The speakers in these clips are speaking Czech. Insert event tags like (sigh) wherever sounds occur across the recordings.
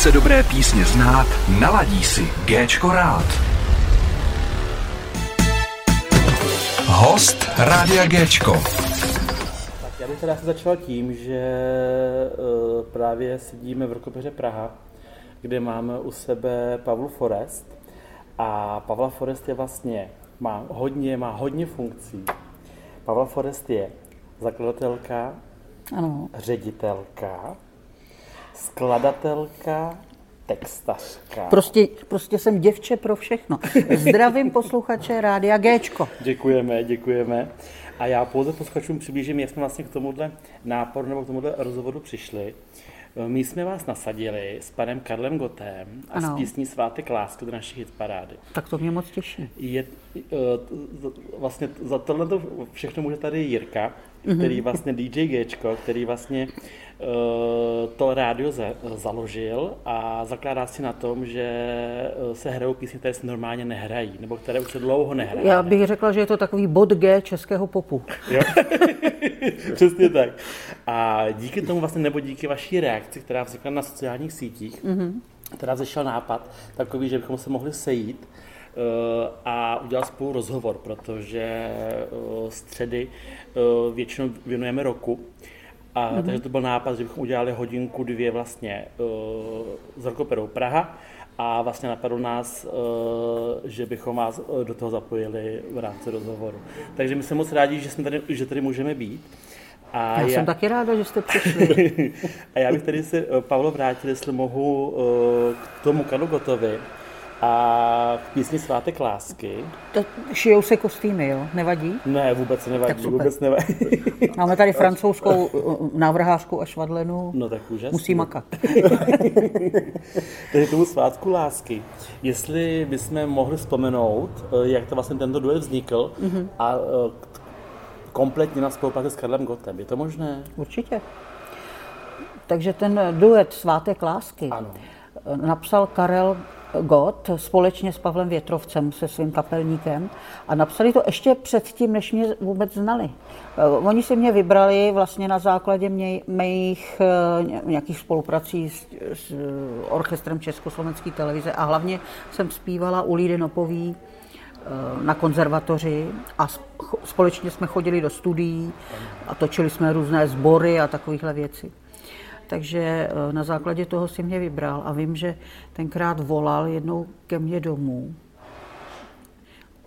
Chce dobré písně znát, naladí si Géčko rád. Host Rádia Géčko. Tak já bych teda asi začal tím, že uh, právě sedíme v Rokopeře Praha, kde máme u sebe Pavlu Forest. A Pavla Forest je vlastně, má hodně, má hodně funkcí. Pavla Forest je zakladatelka, Ano. ředitelka, skladatelka, textařka. Prostě, prostě jsem děvče pro všechno. Zdravím posluchače Rádia Géčko. Děkujeme, děkujeme. A já pouze posluchačům přiblížím, jak jsme vlastně k tomuhle náporu nebo k tomuhle rozhovoru přišli. My jsme vás nasadili s panem Karlem Gotem a Ano. s písní Svátek lásky do naší hitparády. Tak to mě moc těší. Je, eh, vlastně za tohle to všechno může tady Jirka, který vlastně DJ Gčko, který vlastně eh, to rádio za, založil a zakládá si na tom, že eh, se hrajou písně, které se normálně nehrají, nebo které už se dlouho nehrají. Já bych řekla, že je to takový bod G českého popu. Jo? (laughs) Přesně tak. A díky tomu vlastně, nebo díky vaší reakci, která vznikla na sociálních sítích, mm-hmm. teda zešel nápad takový, že bychom se mohli sejít eh, a udělat spolu rozhovor, protože eh, středy eh, většinou věnujeme roku. A mm-hmm. takže to byl nápad, že bychom udělali hodinku, dvě vlastně s Rokoperou Praha a vlastně napadlo nás, že bychom vás do toho zapojili v rámci rozhovoru. Takže my jsme moc rádi, že, jsme tady, že tady můžeme být. A Já jsem taky ráda, že jste přišli. (laughs) a já bych tady se, eh, Pavlo, vrátil, jestli mohu eh, k tomu Kanu Gotovi a k písni Svátek lásky. To šijou se kostýmy, jo? Nevadí? Ne, vůbec nevadí, Tak super. vůbec nevadí. (laughs) Máme tady francouzskou uh, návrhářku a švadlenu. No tak úžasný. Musí makat. (laughs) Takže tomu svátku lásky. Jestli bychom mohli vzpomenout, eh, jak to vlastně tento duet vznikl mm-hmm. a eh, k- kompletně na spolupráci s Karlem Gottem. Je to možné? Určitě. Takže ten duet Svátek lásky Ano. napsal Karel Gott společně s Pavlem Větrovcem, se svým kapelníkem a napsali to ještě předtím, než mě vůbec znali. Eh, Oni si mě vybrali vlastně na základě mě, mých eh, ně- nějakých spoluprací s, s orchestrem Československé televize a hlavně jsem zpívala u Lídy Nopový eh, na konzervatoři a společně jsme chodili do studií a točili jsme různé sbory a takovéhle věci. Takže eh, na základě toho si mě vybral a vím, že tenkrát volal jednou ke mně domů.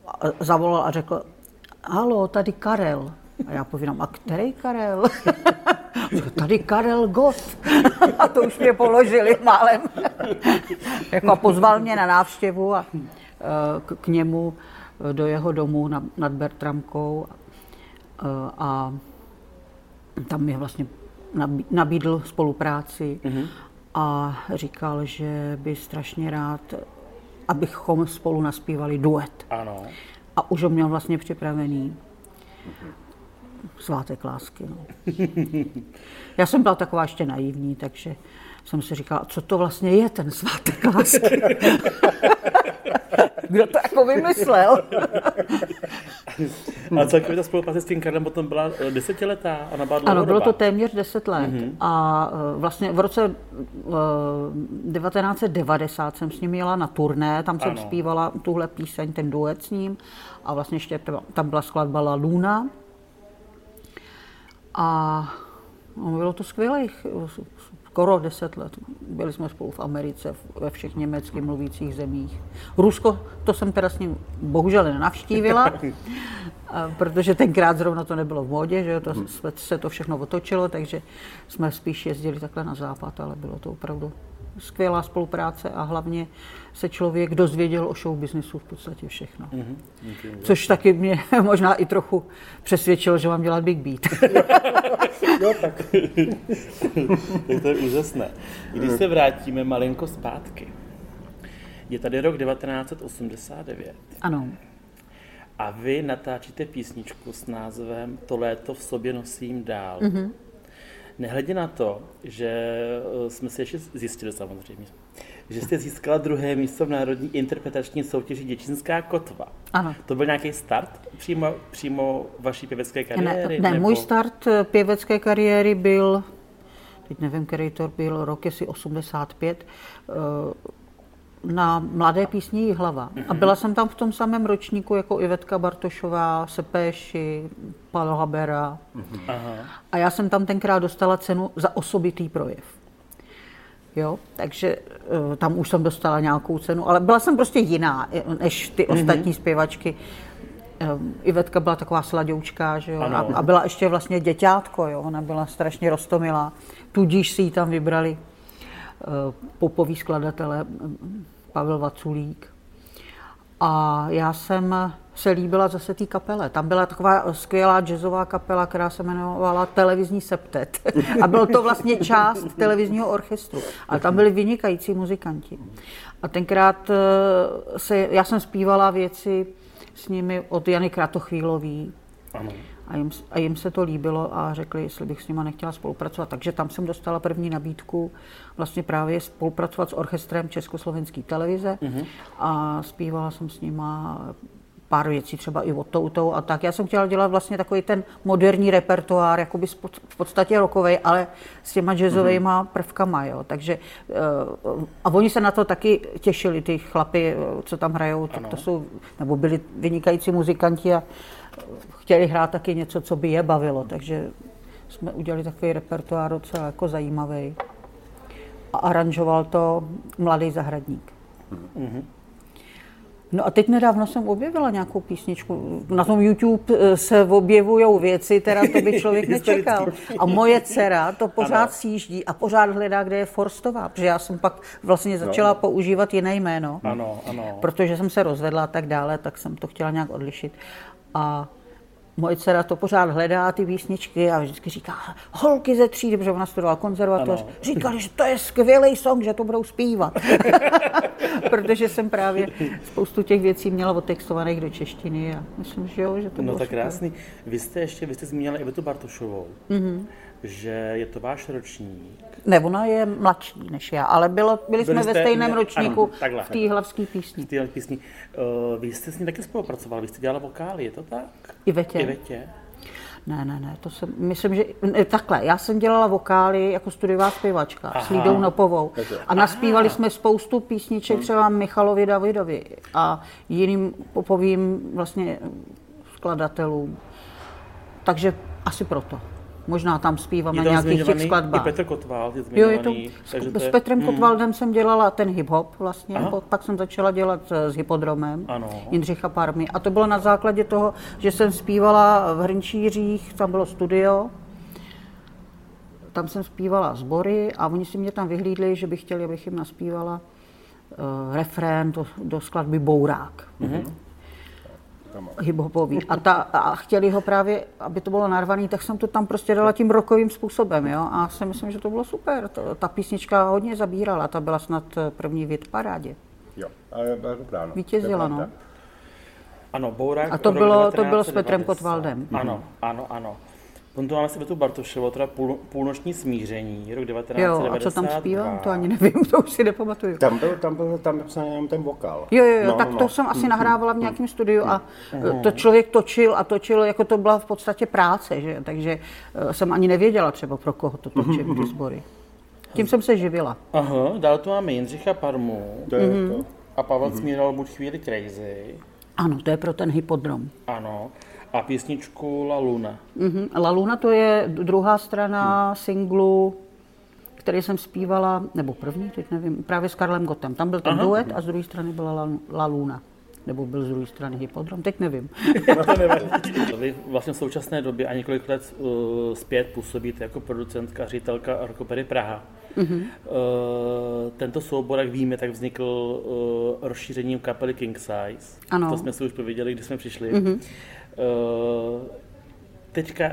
A zavolal a řekl, halo, tady Karel. A já povídám, a který Karel? (laughs) Tady Karel Gott. (laughs) A to už mě položili málem. (laughs) jako pozval mě na návštěvu a eh, k, k němu do jeho domu na, nad Bertramkou. Eh, A tam mi vlastně nabí- nabídl spolupráci a říkal, že by strašně rád, abychom spolu naspívali duet. Ano. A už ho měl vlastně připravený. Svátek lásky. No. (laughs) Já jsem byla taková ještě naivní, takže jsem si říkala, co to vlastně je ten svátek lásky. (laughs) (laughs) Kdo to jako vymyslel? (laughs) A celkově ta spolupráce s tím Karlem potom byla eh, desetiletá a byla Ano, bylo to téměř 10 let. Mm-hmm. A eh, vlastně v roce eh, 1990 jsem s ním jela na turné, tam jsem Ano. zpívala tuhle píseň, ten duet s ním. A vlastně ještě tam- tam byla skladba La Luna. A no, bylo to skvělých, skoro 10 let. Byli jsme spolu v Americe, ve všech německy mluvících zemích. Rusko, to jsem teda s ním bohužel nenavštívila, (laughs) protože tenkrát zrovna to nebylo v módě, že to se, se to všechno otočilo, takže jsme spíš jezdili takhle na západ, ale bylo to opravdu skvělá spolupráce a hlavně se člověk dozvěděl o show businessu v podstatě všechno. Což taky mě (laughs) možná i trochu přesvědčilo, že mám dělat Big Beat. (laughs) Jo, tak. tak to je úžasné. Když se vrátíme malinko zpátky. Je tady rok 1989 ano. a vy natáčíte písničku s názvem To léto v sobě nosím dál. Mm-hmm. Nehledě na to, že eh, jsme si ještě zjistili samozřejmě, že jste získala druhé místo v Národní interpretační soutěži Děčinská kotva. Ano. To byl nějaký start přímo, přímo vaší pěvecké Ne, kariéry? ne nebo... můj start eh, pěvecké kariéry byl teď nevím, který to byl, rok jestli 85, na Mladé písní hlava. A byla jsem tam v tom samém ročníku jako Ivetka Bartošová, Sepéši, Pavel Habera. Aha. A já jsem tam tenkrát dostala cenu za osobitý projev. Jo, takže uh, tam už jsem dostala nějakou cenu, ale byla jsem prostě jiná než ty mm-hmm. ostatní zpěvačky. Um, Ivetka byla taková sladoučka, že jo, a, a byla ještě vlastně děťátko, jo, ona byla strašně rostomilá, tudíž si ji tam vybrali uh, popoví skladatelé Pavel Vaculík. A já jsem se líbila zase té kapele. Tam byla taková skvělá jazzová kapela, která se jmenovala Televizní septet. (laughs) A byl to vlastně část televizního orchestru. A tam byli vynikající muzikanti. A tenkrát eh, se, já jsem zpívala věci s nimi od Jany Kratochvílový. Ano a jim, a jim se to líbilo a řekli, jestli bych s nima nechtěla spolupracovat. Takže tam jsem dostala první nabídku vlastně právě spolupracovat s orchestrem Československé televize mm-hmm. a zpívala jsem s nima pár věcí, třeba i od toutou a tak. Já jsem chtěla dělat vlastně takový ten moderní repertoár, jakoby v podstatě rokový, ale s těma jazzovými mm-hmm. prvkama, jo. Takže, eh, a oni se na to taky těšili, ty chlapy, eh, co tam hrajou, tak to jsou, nebo byli vynikající muzikanti a chtěli hrát taky něco, co by je bavilo, takže jsme udělali takový repertoár docela jako zajímavý. A aranžoval to mladý zahradník. Mm-hmm. No a teď nedávno jsem objevila nějakou písničku. Na tom YouTube eh, se objevují věci, teda to by člověk (laughs) nečekal. A moje dcera to pořád ano. sjíždí a pořád hledá, kde je Forstová, protože já jsem pak vlastně začala no. používat jiné jméno. Ano, ano. Protože jsem se rozvedla a tak dále, tak jsem to chtěla nějak odlišit. A moje dcera to pořád hledá, ty písničky a vždycky říká, holky ze třídy, protože ona studovala konzervatoř, ano. říkali, že to je skvělý song, že to budou zpívat. (laughs) protože jsem právě spoustu těch věcí měla otextovaných do češtiny a myslím, že jo, že to No tak krásný. Vy jste ještě, vy jste zmínila Ivetu Bartošovou, mm-hmm. Že je to váš ročník. Ne, ona je mladší než já, ale bylo, byli, byli jsme jste, ve stejném ne, ročníku ano, takhle, v té hlavské písni. V té písni. Uh, vy jste s ní taky spolupracoval, vy jste dělala vokály, je to tak? I Vetě. I Vetě. Ne, ne, ne, to jsem, myslím, že ne, takhle, já jsem dělala vokály jako studiová zpěvačka Aha. s Lídou Nopovou a naspívali Aha. jsme spoustu písniček třeba Michalovi Davidovi a jiným popovým vlastně skladatelům. Takže asi proto. Možná tam zpíváme nějakých těch skladbách. I Petr Kotwald je jo, je to, takže s, s Petrem hmm. Kotwaldem jsem dělala ten hip-hop vlastně, Aha. pak jsem začala dělat s Hypodromem ano. Jindřicha Parmy. A to bylo na základě toho, že jsem zpívala v Hrnčířích, tam bylo studio, tam jsem zpívala sbory a oni si mě tam vyhlídli, že by chtěli, abych jim naspívala uh, refrén do, do skladby Bourák. Mm-hmm hiphopový. A, ta, a chtěli ho právě, aby to bylo narvaný, tak jsem to tam prostě dala tím rokovým způsobem. Jo? A si myslím, že to bylo super. To, ta písnička hodně zabírala, ta byla snad první v parádě. Jo, ale byla dobrá. No. Vítězila, no. Ano, Bourák. A to bylo, to bylo s Petrem Kotvaldem. Ano, ano, ano. Potom tu máme tu Bartošovo, teda půl, půlnoční smíření, rok 1992. Jo, a co tam zpívám, to ani nevím, (laughs) to už si nepamatuju. Tam byl, tam byl tam jenom ten vokál. Jo, jo, jo, no, tak no, to no. jsem asi nahrávala v nějakém studiu a mm. to člověk točil a točil, jako to byla v podstatě práce, že? takže eh, jsem ani nevěděla třeba pro koho to točím, ty sbory. Tím jsem se živila. Aha, dál tu máme Jindřicha Parmu. To je mm-hmm. to. A Pavel mm-hmm. Smíral buď chvíli crazy. Ano, to je pro ten hypodrom. Ano. A písničku La Luna. Mm-hmm. La Luna to je druhá strana mm. singlu, který jsem zpívala, nebo první, teď nevím, právě s Karlem Gotem. Tam byl ten Aha. duet a z druhé strany byla La, La Luna. Nebo byl z druhé strany Hypodrom, teď nevím. (laughs) Vy vlastně v současné době a několik let uh, zpět působíte jako producentka, ředitelka Rokopery Praha. Mm-hmm. Uh, tento soubor, jak víme, tak vznikl uh, rozšířením kapely King Size. Ano. To jsme si už pověděli, když jsme přišli. Mm-hmm. Uh, teďka,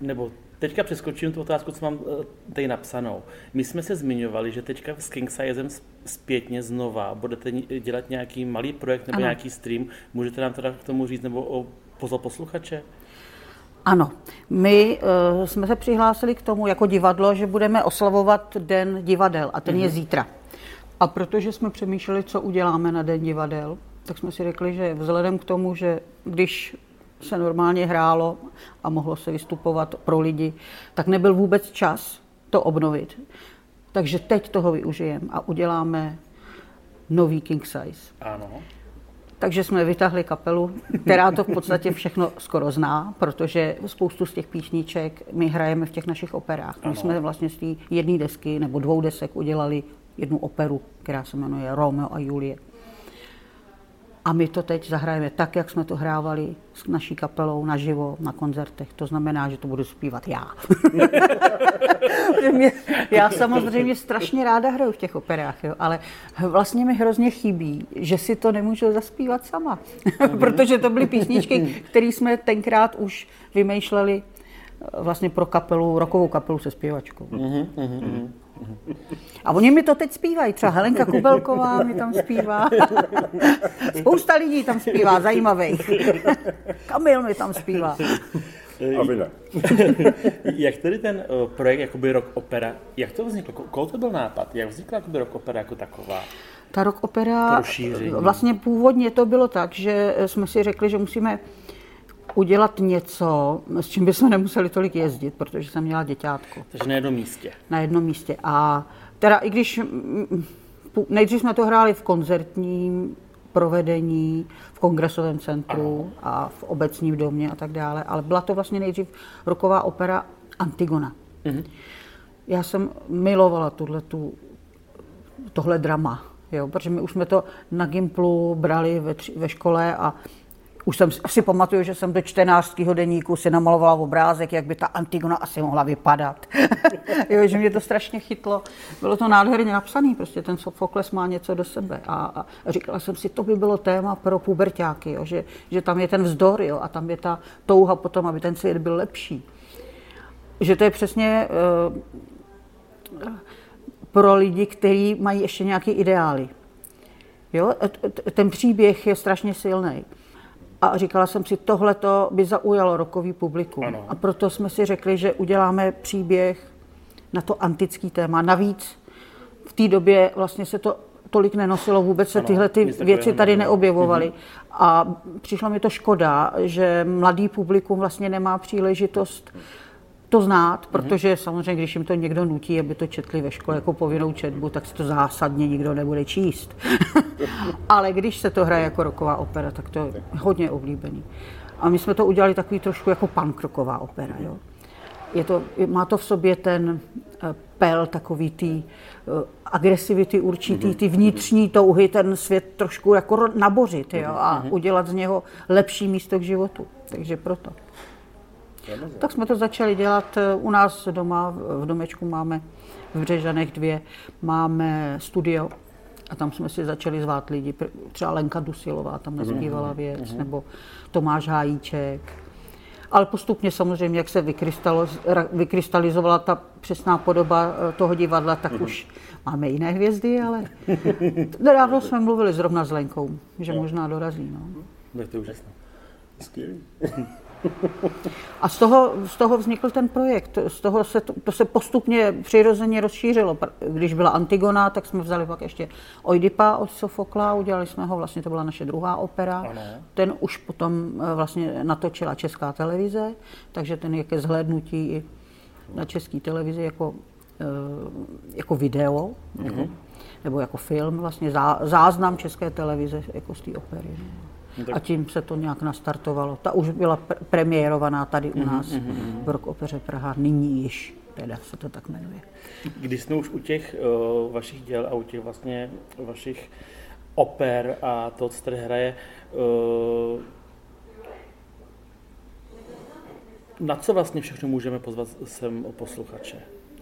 nebo teďka přeskočím tu otázku, co mám uh, tady napsanou. My jsme se zmiňovali, že teďka s King Sizem zpětně znova budete dělat nějaký malý projekt nebo ano. nějaký stream. Můžete nám teda k tomu říct nebo o pozor posluchače? Ano, my uh, jsme se přihlásili k tomu jako divadlo, že budeme oslavovat Den divadel a ten mm-hmm. je mhm. zítra. A protože jsme přemýšleli, co uděláme na Den divadel, tak jsme si řekli, že vzhledem k tomu, že když se normálně hrálo a mohlo se vystupovat pro lidi, tak nebyl vůbec čas to obnovit. Takže teď toho využijeme a uděláme nový king size. Ano. Takže jsme vytáhli kapelu, která to v podstatě všechno skoro zná, protože spoustu z těch písniček my hrajeme v těch našich operách. My Ano. jsme vlastně z té jedné desky nebo dvou desek udělali jednu operu, která se jmenuje Romeo a Julie. A my to teď zahrajeme tak, jak jsme to hrávali s naší kapelou naživo na koncertech. To znamená, že to budu zpívat já. (laughs) Já samozřejmě strašně ráda hraju v těch operách, jo, ale vlastně mi hrozně chybí, že si to nemůžu zaspívat sama. (laughs) Protože to byly písničky, které jsme tenkrát už vymýšleli eh, vlastně pro kapelu, rokovou kapelu se zpěvačkou. A oni mi to teď zpívají, třeba Helenka Kubelková mi tam zpívá. (laughs) Spousta lidí tam zpívá, zajímavých. Kamil mi tam zpívá. A vy ne. (laughs) Jak tedy ten uh, projekt jakoby rock opera, jak to vzniklo? Ko- Koho to byl nápad? Jak vznikla jakoby rock opera jako taková? Ta rock opera, vlastně původně to bylo tak, že jsme si řekli, že musíme udělat něco, s čím bychom nemuseli tolik jezdit, protože jsem měla děťátko Takže na jednom místě. na jednom místě. A teda i když mm, pu- nejdřív jsme to hráli v koncertním provedení, v kongresovém centru a v obecním domě a tak dále, ale byla to vlastně nejdřív roková opera Antigona. Já jsem milovala tuhletu, tohle drama, jo, protože my už jsme to na Gimplu brali ve, tři, ve škole a už jsem si- pamatuju, že jsem do 14. deníku si namalovala obrázek, jak by ta Antigona asi mohla vypadat. (laughs) jo, že mě to strašně chytlo. Bylo to nádherně napsané, prostě ten Sofokles má něco do sebe. A, a říkala jsem si, to by bylo téma pro pubertáky, jo, že, že tam je ten vzdor jo, a tam je ta touha potom, aby ten svět byl lepší. Že to je přesně eh, pro lidi, kteří mají ještě nějaké ideály. Jo? Ten příběh je strašně silný. A říkala jsem si, tohle by zaujalo rokový publikum. Ano. A proto jsme si řekli, že uděláme příběh na to antický téma. Navíc v té době vlastně se to tolik nenosilo, vůbec se Ano, tyhle ty věci tady neobjevovaly. A přišlo mi to škoda, že mladý publikum vlastně nemá příležitost to znát, protože samozřejmě, když jim to někdo nutí, aby to četli ve škole jako povinnou četbu, tak si to zásadně nikdo nebude číst. (laughs) Ale když se to hraje jako roková opera, tak to je hodně oblíbený. A my jsme to udělali takový trošku jako punk rocková opera. Jo. Je to, má to v sobě ten eh, pel takový ty eh, agresivity určitý, ty vnitřní touhy, ten svět trošku jako nabořit jo, a udělat z něho lepší místo k životu. Takže proto. Tak jsme to začali dělat eh, u nás doma, v domečku máme v Břežanech dvě, máme studio a tam jsme si začali zvát lidi, třeba Lenka Dusilová tam nespívala věc, nebo Tomáš Hájíček. Ale postupně samozřejmě, jak se vykrystalizovala ta přesná podoba eh, toho divadla, tak už máme jiné hvězdy, ale nedávno jsme mluvili zrovna s Lenkou, že možná dorazí. No. Tak to je úžasné. Skvělý. (laughs) A z toho, z toho vznikl ten projekt. Z toho se to, to se postupně přirozeně rozšířilo. Když byla Antigona, tak jsme vzali pak ještě Oidipa od Sofokla, udělali jsme ho, vlastně to byla naše druhá opera. Ano. Ten už potom eh, vlastně natočila Česká televize, takže ten je ke zhlédnutí i na České televizi jako, eh, jako video, jako, nebo jako film, vlastně zá, záznam České televize jako z té opery. No. A tím se to nějak nastartovalo. Ta už byla pr- premiérovaná tady u nás v Rock Opeře Praha, nyní již, teda se to tak jmenuje. Když jsme už u těch uh, vašich děl a u těch vlastně vašich oper a to, co tady hraje, uh, na co vlastně všechno můžeme pozvat sem posluchače?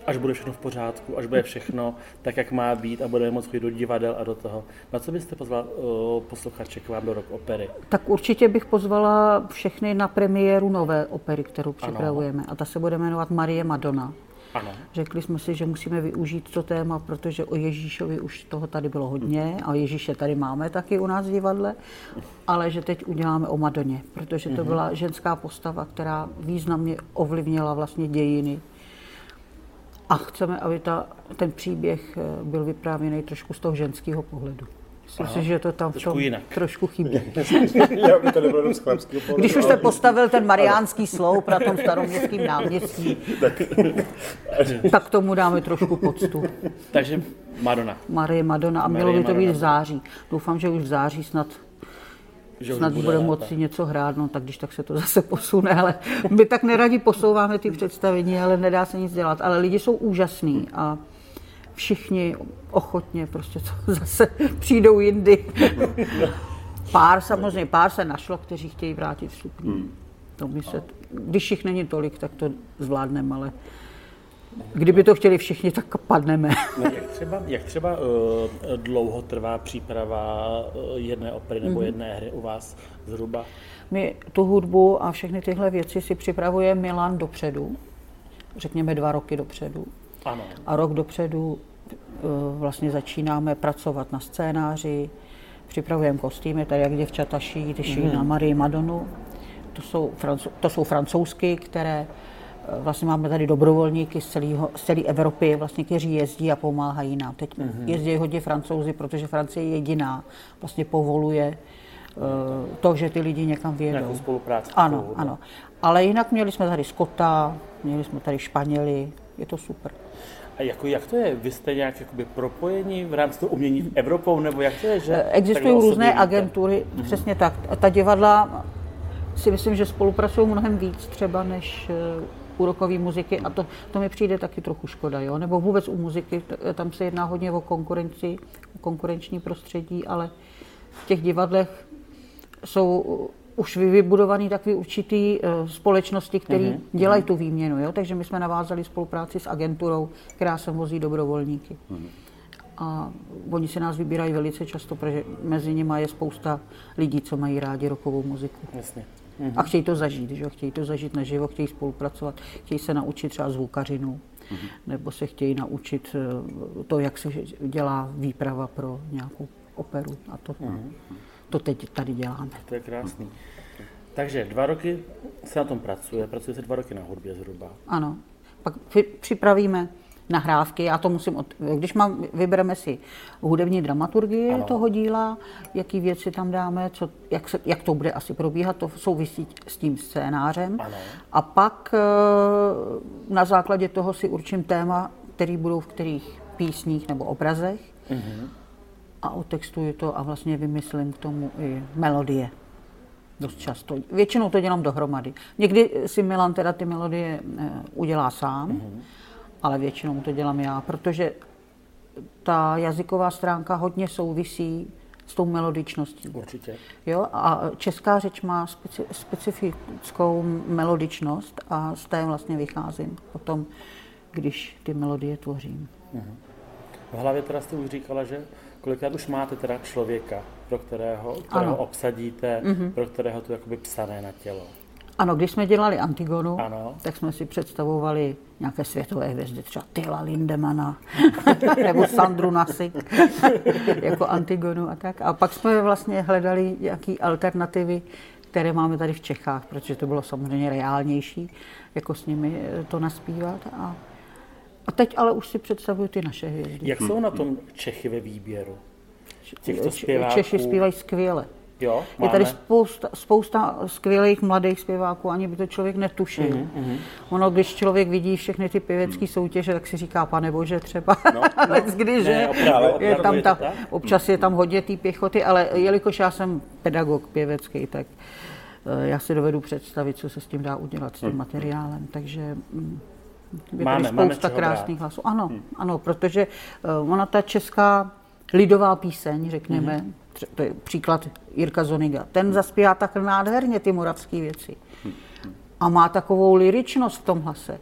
Až bude všechno v pořádku, až bude všechno tak, jak má být a budeme moct chodit do divadel a do toho. Na co byste pozval uh, posluchače k vám do rock opery? Tak určitě bych pozvala všechny na premiéru nové opery, kterou připravujeme. A ta se bude jmenovat Marie Madonna. Ano. Řekli jsme si, že musíme využít to téma, protože o Ježíšovi už toho tady bylo hodně a Ježíše tady máme taky u nás v divadle, ale že teď uděláme o Madoně, protože to byla ženská postava, která významně ovlivnila vlastně dějiny. A chceme, aby ta, ten příběh eh, byl vyprávěný trošku z toho ženského pohledu. Myslím si, že to tam v Trošku tom jinak. trošku chybí. (laughs) Já by to nebylo z chlapského pohledu. Když už jste postavil ten mariánský sloup na tom staroměstském náměstí, (laughs) tak tomu dáme trošku poctu. Takže Madonna. Marie Madonna a Marie mělo by to být v září. Doufám, že už v září snad Že snad bude bude moci něco hrát, no tak když tak se to (laughs) zase posune, ale my tak neradi posouváme ty představení, ale nedá se nic dělat. Ale lidi jsou úžasní a všichni ochotně prostě to (laughs) zase přijdou jindy. (laughs) Pár samozřejmě, pár se našlo, kteří chtějí vrátit vstupní. To by se, když jich není tolik, tak to zvládneme, ale kdyby to chtěli všichni, tak padneme. Jak třeba, jak třeba uh, dlouho trvá příprava uh, jedné opery Mhm. nebo jedné hry u vás zhruba? My tu hudbu a všechny tyhle věci si připravuje Milan dopředu, řekněme dva roky dopředu. Ano. A rok dopředu eh, vlastně začínáme pracovat na scénáři, připravujeme kostýmy, tady jak děvčata šijí, ty šijí na Marii Madonu. To jsou, franco- to jsou francouzsky, které eh, vlastně máme tady dobrovolníky z, celého, z celé Evropy, vlastně, kteří jezdí a pomáhají nám. Teď jezdí hodně francouzi, protože Francie je jediná, vlastně povoluje eh, to, že ty lidi někam Nějakou vyjedou. spolupráci. Ano, takovou, no. ano. Ale jinak měli jsme tady Skota, měli jsme tady Španěli, je to super. A jako, jak to je? Vy jste nějak jakoby propojení v rámci toho umění Evropou, nebo jak to je, že Eh, Existují různé víte? agentury, přesně tak. Ta divadla si myslím, že spolupracují mnohem víc třeba než eh, u rokové muziky a to, to mi přijde taky trochu škoda, jo? nebo vůbec u muziky, tam se jedná hodně o konkurenci, o konkurenční prostředí, ale v těch divadlech jsou už vybudovaný takový určitý eh, společnosti, které Mhm, dělají tu výměnu, jo? takže my jsme navázali spolupráci s agenturou, která sem vozí dobrovolníky. Mhm. A oni si nás vybírají velice často, protože mezi nimi je spousta lidí, co mají rádi rokovou muziku. Jasně. A chtějí to zažít, že chtějí to zažít naživo, chtějí spolupracovat, chtějí se naučit třeba zvukařinu, nebo se chtějí naučit eh, to, jak se dělá výprava pro nějakou operu. A to, to teď tady děláme. To je krásný. Takže dva roky se na tom pracuje, pracuje se dva roky na hudbě zhruba. Ano. Pak při- připravíme nahrávky, já to musím, od, když mám, vybereme si hudební dramaturgii Ano. toho díla, jaký věci tam dáme, co, jak, se, jak to bude asi probíhat, to souvisí s tím scénářem. Ano. A pak eh, na základě toho si určím téma, který budou v kterých písních nebo obrazech a otextuji to a vlastně vymyslím k tomu i melodie. Dost často. Většinou to dělám dohromady. Někdy si Milan teda ty melodie eh, udělá sám, ale většinou to dělám já, protože ta jazyková stránka hodně souvisí s tou melodičností. Určitě. Jo? A česká řeč má speci, specifickou melodičnost a z té vlastně vycházím potom, když ty melodie tvořím. V hlavě teda jste už říkala, že kolikrát už máte teda člověka, pro kterého, kterého Ano. obsadíte, pro kterého to jakoby psané na tělo. Ano, když jsme dělali Antigonu, Ano. tak jsme si představovali nějaké světové hvězdy, třeba Tyla Lindemana (laughs) nebo Sandru Nasik (laughs) jako Antigonu a tak. A pak jsme vlastně hledali nějaké alternativy, které máme tady v Čechách, protože to bylo samozřejmě reálnější, jako s nimi eh, to naspívat. A, a teď ale už si představuju ty naše hvězdy. Jak jsou na tom Čechy ve výběru? Těchto Č- zpěváků? Češi zpívají skvěle. Jo, Je tady máme. spousta, spousta skvělých mladých zpěváků, ani by to člověk netušil. Mm-hmm. Ono, když člověk vidí všechny ty pěvecké soutěže, tak si říká, pane bože, třeba, no, no, (laughs) kdy, že Ne, opravdu, je opravdu tam je ta, tak? občas je tam hodně té pěchoty, ale jelikož já jsem pedagog pěvecký, tak eh, já si dovedu představit, co se s tím dá udělat, s tím materiálem. Takže mm, je Máme- tady máme spousta čeho krásných hlasů. Ano, ano, protože eh, ona ta česká lidová píseň, řekněme, Mhm. tře- to je příklad Jirka Zoniga, ten zaspívá tak nádherně ty moravské věci. A má takovou liričnost v tom hlase,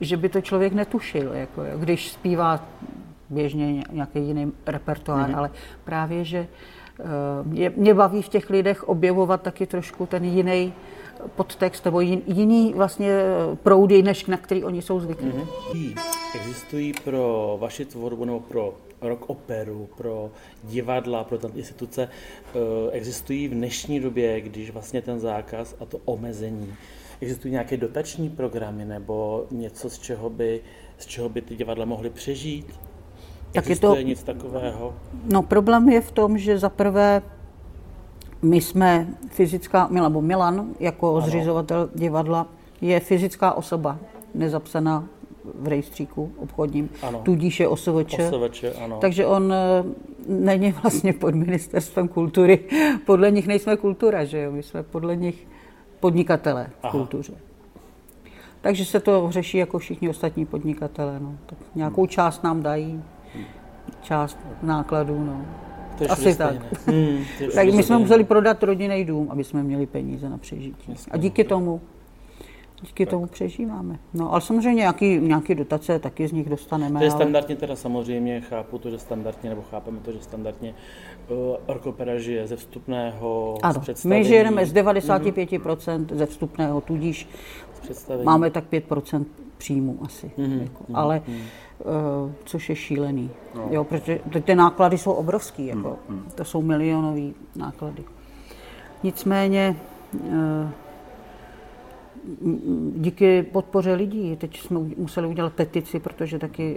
že by to člověk netušil, jako, když zpívá běžně ně- nějaký jiný repertoár, ale právě, že eh, mě, mě baví v těch lidech objevovat taky trošku ten jiný podtext nebo jin, jiný vlastně eh, proudy, než na který oni jsou zvyklí. Mm-hmm. Existují pro vaši tvorbu nebo pro rock operu, pro divadla, pro tam instituce, eh, existují v dnešní době, když vlastně ten zákaz a to omezení, existují nějaké dotační programy nebo něco, z čeho by, z čeho by ty divadla mohly přežít? Tak je Existuje to, nic takového? no problém je v tom, že za prvé my jsme fyzická, nebo Milan jako ano. zřizovatel divadla je fyzická osoba, nezapsaná v rejstříku obchodním, Ano. tudíž je OSVČ. OSVČ, ano. Takže on eh, není vlastně pod ministerstvem kultury. Podle nich nejsme kultura, že jo? My jsme podle nich podnikatelé v Aha. kultuře. Takže se to řeší jako všichni ostatní podnikatelé. No. Tak nějakou část nám dají, část nákladů. No. To je asi tak. Hmm, Tak my jsme museli prodat rodinný dům, aby jsme měli peníze na přežití. A díky tomu, díky tomu přežíváme. No, ale samozřejmě nějaký, nějaký dotace taky z nich dostaneme. To je ale... standardně teda samozřejmě, chápu to, že standardně, nebo chápeme to, že standardně uh, orkopera žije ze vstupného, z Ano, představení. my žijeme z 95% ze vstupného, tudíž z představení. máme tak 5% příjmu asi. Jako, ale uh, což je šílený. Jo, protože ty- náklady jsou obrovský, jako, to jsou milionové náklady. Nicméně uh, díky podpoře lidí, teď jsme museli udělat petici, protože taky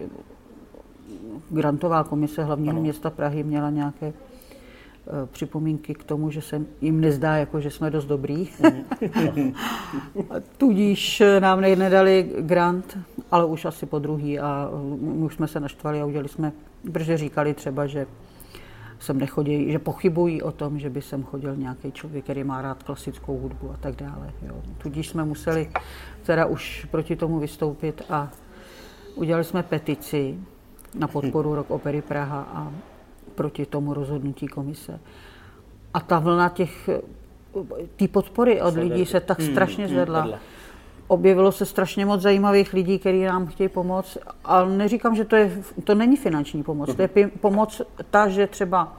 grantová komise hlavního města Prahy měla nějaké eh, připomínky k tomu, že se jim nezdá, jako že jsme dost dobrý. A (laughs) Tudíž nám ne- nedali grant, ale už asi po druhý a my už jsme se naštvali a udělali jsme, protože říkali třeba, že sem nechodí, že pochybují o tom, že by sem chodil nějaký člověk, který má rád klasickou hudbu a tak dále. Jo. Tudíž jsme museli teda už proti tomu vystoupit a udělali jsme petici na podporu Rock Opery Praha a proti tomu rozhodnutí komise. A ta vlna těch té podpory od lidí se tak strašně zvedla. Objevilo se strašně moc zajímavých lidí, kteří nám chtějí pomoct. Ale neříkám, že to, je, to není finanční pomoc. To je pi- pomoc ta, že třeba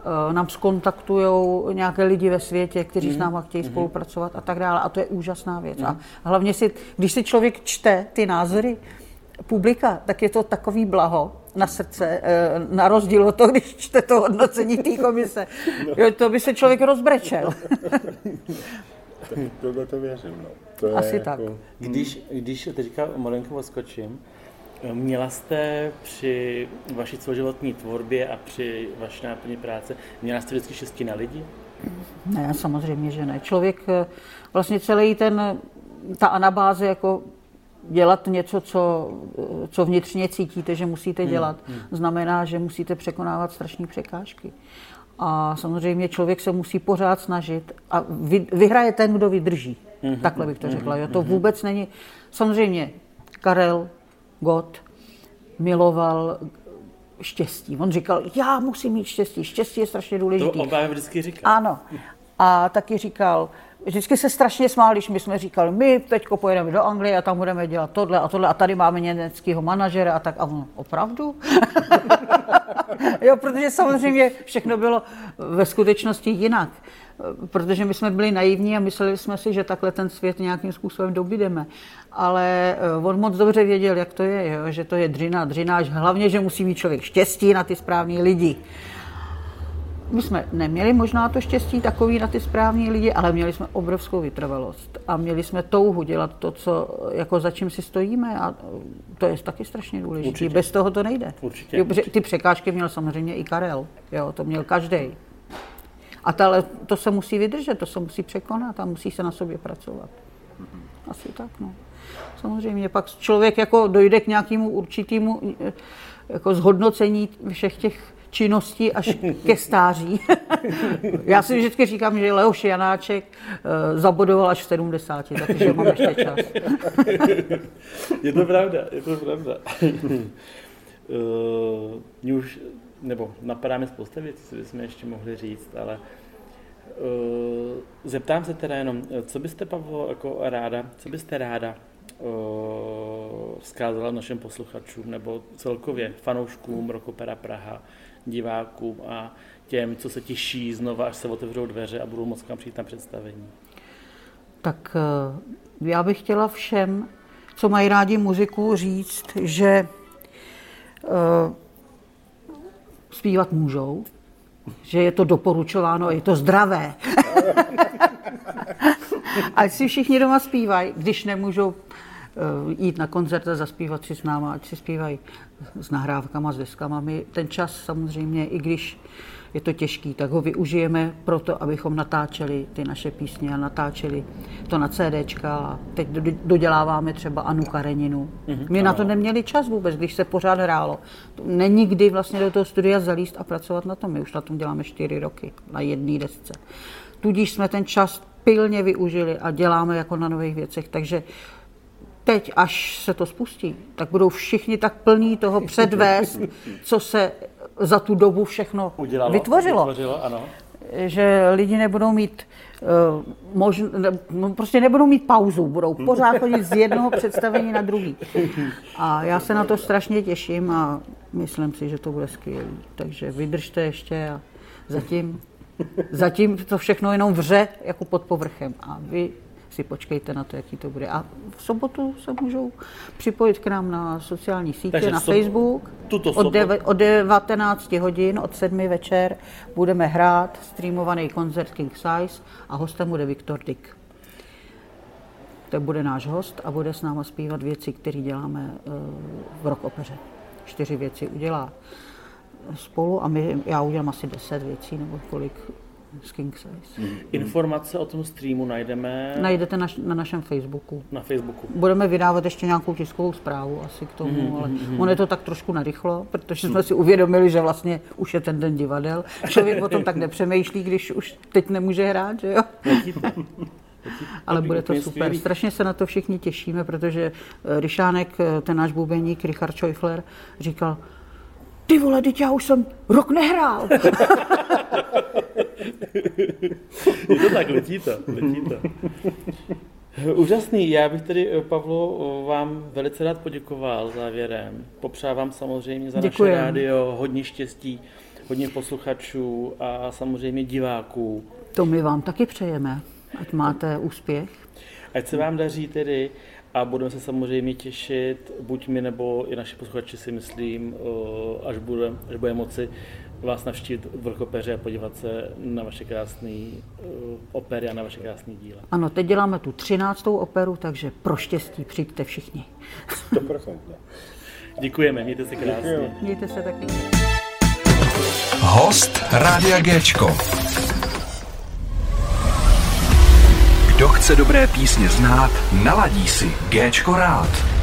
eh, nám skontaktují nějaké lidi ve světě, kteří s náma chtějí spolupracovat a tak dále. A to je úžasná věc. A hlavně si, když si člověk čte ty názory publika, tak je to takový blaho na srdce, eh, na rozdíl od toho, když čte to hodnocení té komise. Jo, to by se člověk rozbrečel. (laughs) Tohle (laughs) to věřím, no. To je Asi tak. Když, když teďka malinko odskočím, měla jste při vaší celoživotní tvorbě a při vaší náplně práce, měla jste vždycky štěstí na lidi? Ne, samozřejmě, že ne. Člověk eh, vlastně celý ten, ta anabáze jako dělat něco, co, eh, co vnitřně cítíte, že musíte dělat, znamená, že musíte překonávat strašné překážky. A samozřejmě člověk se musí pořád snažit a vy, vyhraje ten, kdo vydrží. Takhle bych to řekla. Jo. To vůbec není... Samozřejmě Karel Gott miloval štěstí. On říkal, já musím mít štěstí. Štěstí je strašně To důležitý. on vždycky říkal. Ano. A taky říkal, vždycky se strašně smál, když my jsme říkali, my teď pojedeme do Anglie a tam budeme dělat tohle a tohle a tady máme německého manažera a tak. A on, opravdu? (laughs) jo, protože samozřejmě všechno bylo ve skutečnosti jinak. Protože my jsme byli naivní a mysleli jsme si, že takhle ten svět nějakým způsobem dobydeme. Ale eh, on moc dobře věděl, jak to je, jo? že to je dřina, dřina, hlavně, že musí mít člověk štěstí na ty správné lidi. My jsme neměli možná to štěstí takový na ty správní lidi, ale měli jsme obrovskou vytrvalost a měli jsme touhu dělat to, co, jako za čím si stojíme a to je taky strašně důležité. Určitě. Bez toho to nejde. Určitě, Jo, ty překážky měl samozřejmě i Karel, jo, to měl každý. A ta, to se musí vydržet, to se musí překonat a musí se na sobě pracovat. Asi tak, no. Samozřejmě pak člověk jako dojde k nějakému určitému eh, jako zhodnocení všech těch činností až ke stáří. (laughs) Já si vždycky říkám, že Leoš Janáček eh, zabodoval až v 70, takže mám ještě čas. (laughs) Je to pravda, je to pravda. uh, (laughs) mě už, nebo napadá mi spousta věcí, co bychom ještě mohli říct, ale uh, zeptám se teda jenom, eh, co byste, Pavlo, jako ráda, co byste ráda vzkázala našim posluchačům, nebo celkově fanouškům Rokopera Praha, divákům a těm, co se těší znova, až se otevřou dveře a budou moc k nám přijít na představení. Tak eh, já bych chtěla všem, co mají rádi muziku, říct, že uh, zpívat můžou, že je to doporučováno, je to zdravé. (laughs) Ať si všichni doma zpívají, když nemůžou jít na koncert a zaspívat si s náma, ať si zpívají s nahrávkama, s deskama. My ten čas samozřejmě, i když je to těžký, tak ho využijeme proto, abychom natáčeli ty naše písně a natáčeli to na CDčka. Teď doděláváme třeba Anu Kareninu. Mm-hmm, My ano. na to neměli čas vůbec, když se pořád hrálo. Není kdy vlastně do toho studia zalíst a pracovat na tom. My už na tom děláme čtyři roky, na jedné desce. Tudíž jsme ten čas pilně využili a děláme jako na nových věcech. Takže teď, až se to spustí, tak budou všichni tak plní toho (laughs) předvést, co se za tu dobu všechno Udělalo, vytvořilo. vytvořilo ano. Že lidi nebudou mít uh, možn, ne, no, prostě nebudou mít pauzu, budou pořád chodit z jednoho představení na druhý. A já se na to strašně těším a myslím si, že to bude skvělé. Takže vydržte ještě a zatím, zatím to všechno jenom vře jako pod povrchem. A vy si počkejte na to, jaký to bude. A v sobotu se můžou připojit k nám na sociální sítě, Takže na sob... Facebook. Tuto od, deve, od 19 hodin, od 7 večer budeme hrát streamovaný koncert King Size a hostem bude Viktor Dick. To bude náš host a bude s náma zpívat věci, které děláme eh, v rock opeře. Čtyři věci udělá spolu a my, já udělám asi deset věcí nebo kolik z King Size. Mm-hmm. Informace o tom streamu najdeme... Najdete na, na našem Facebooku. Na Facebooku. Budeme vydávat ještě nějakou tiskovou zprávu asi k tomu, mm-hmm. ale mm-hmm. on je to tak trošku narychlo, protože jsme si uvědomili, že vlastně už je ten den divadel. Člověk o tom tak nepřemýšlí, když už teď nemůže hrát, že jo? (laughs) Ale bude to super. Strašně se na to všichni těšíme, protože eh, Ryšánek, eh, ten náš bubeník, Richard Schäufler, říkal, ty vole, teď já už jsem rok nehrál. (laughs) (laughs) Je to tak, letí to, letí to. Úžasný, já bych tedy, eh, Pavlo, vám velice rád poděkoval závěrem. Popřávám samozřejmě za Děkujem. naše rádio hodně štěstí, hodně posluchačů a samozřejmě diváků. To my vám taky přejeme, ať máte úspěch. Ať se vám daří tedy a budeme se samozřejmě těšit, buď my nebo i naši posluchači si myslím, eh, až bude, až bude moci vás navštívit v Vrchopeře a podívat se na vaše krásné uh, opery a na vaše krásné díla. Ano, teď děláme tu třináctou operu, takže pro štěstí přijďte všichni. 100%. (laughs) Děkujeme, mějte se krásně. Děkuji. Mějte se taky. Host Rádia Géčko. Chce dobré písně znát, naladí si Géčko rád.